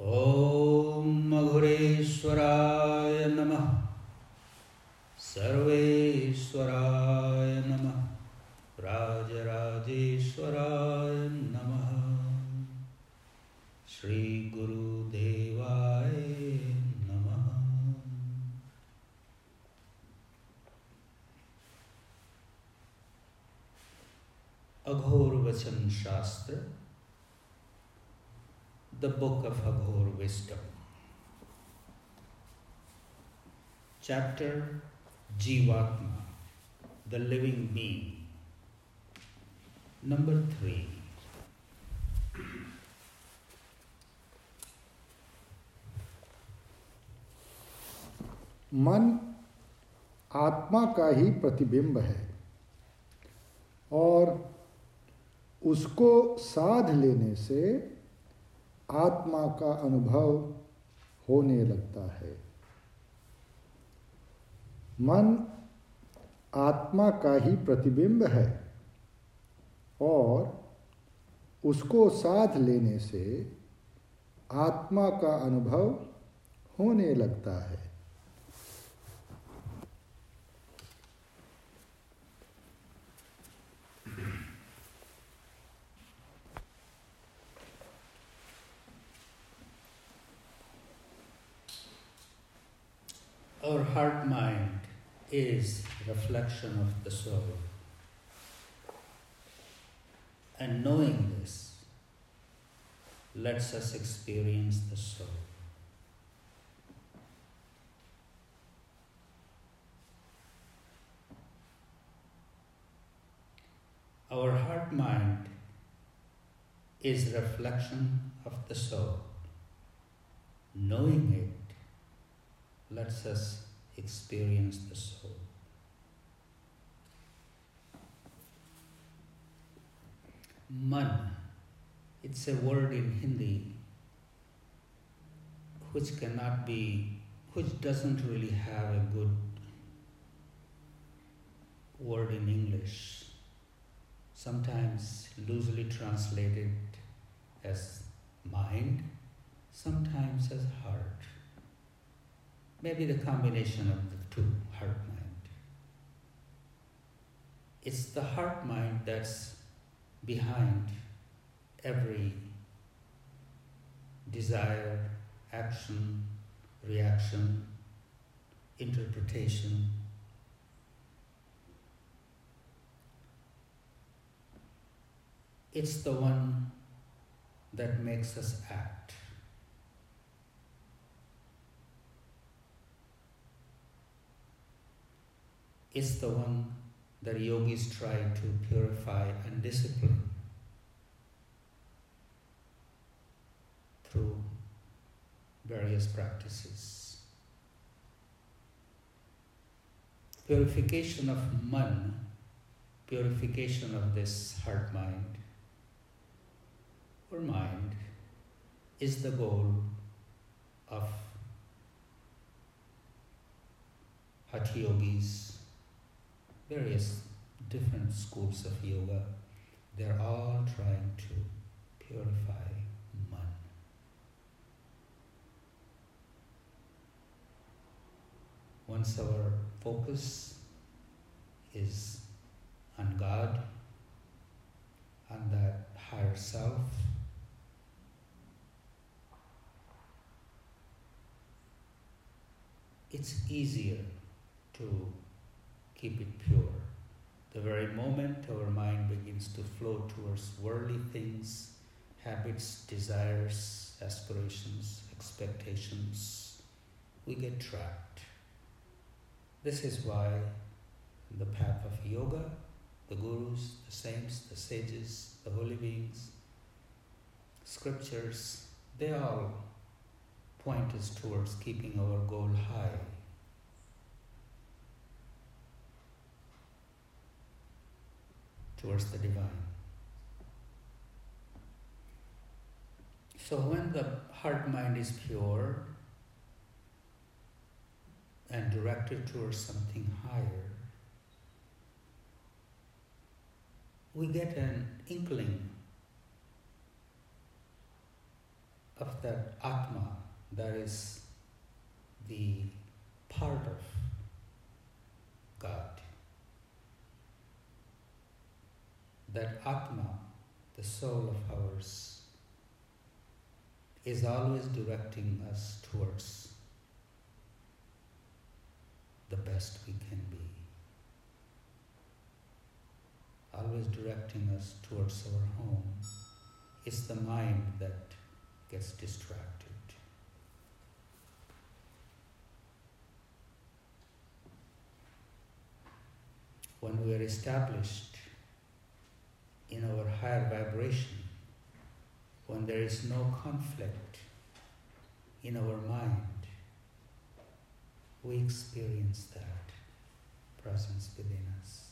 ॐ मघुरेश्वराय नमः। सर्वेश्वराय नमः। राजराजेश्वराय नमः। श्रीगुरुदेवाय नमः। अघोर शास्त्र the book of Aghor wisdom. Chapter Jivatma, the living being. Number three. मन आत्मा का ही प्रतिबिंब है और उसको साध लेने से आत्मा का अनुभव होने लगता है। मन आत्मा का ही प्रतिबिंब है और उसको साथ लेने से आत्मा का अनुभव होने लगता है। Our heart mind is reflection of the soul. And knowing this lets us experience the soul. Our heart mind is reflection of the soul. Knowing it lets us experience the soul. Man, it's a word in Hindi which cannot be, which doesn't really have a good word in English. Sometimes loosely translated as mind, sometimes as heart. Maybe the combination of the two, heart mind. It's the heart mind that's behind every desire, action, reaction, interpretation. It's the one that makes us act. It's the one that yogis try to purify and discipline through various practices. Purification of man, purification of this heart mind or mind is the goal of Hatha yogis, various different schools of yoga. They're all trying to purify man. Once our focus is on God, on that higher self, it's easier to keep it pure. The very moment our mind begins to flow towards worldly things, habits, desires, aspirations, expectations, we get trapped. This is why the path of yoga, the gurus, the saints, the sages, the holy beings, scriptures, they all point us towards keeping our goal high. Towards the divine. So when the heart mind is pure and directed towards something higher, we get an inkling of that Atma, that is the part of God. That Atma, the soul of ours, is always directing us towards the best we can be. Always directing us towards our home. It's the mind that gets distracted. When we are established in our higher vibration, when there is no conflict in our mind, we experience that presence within us.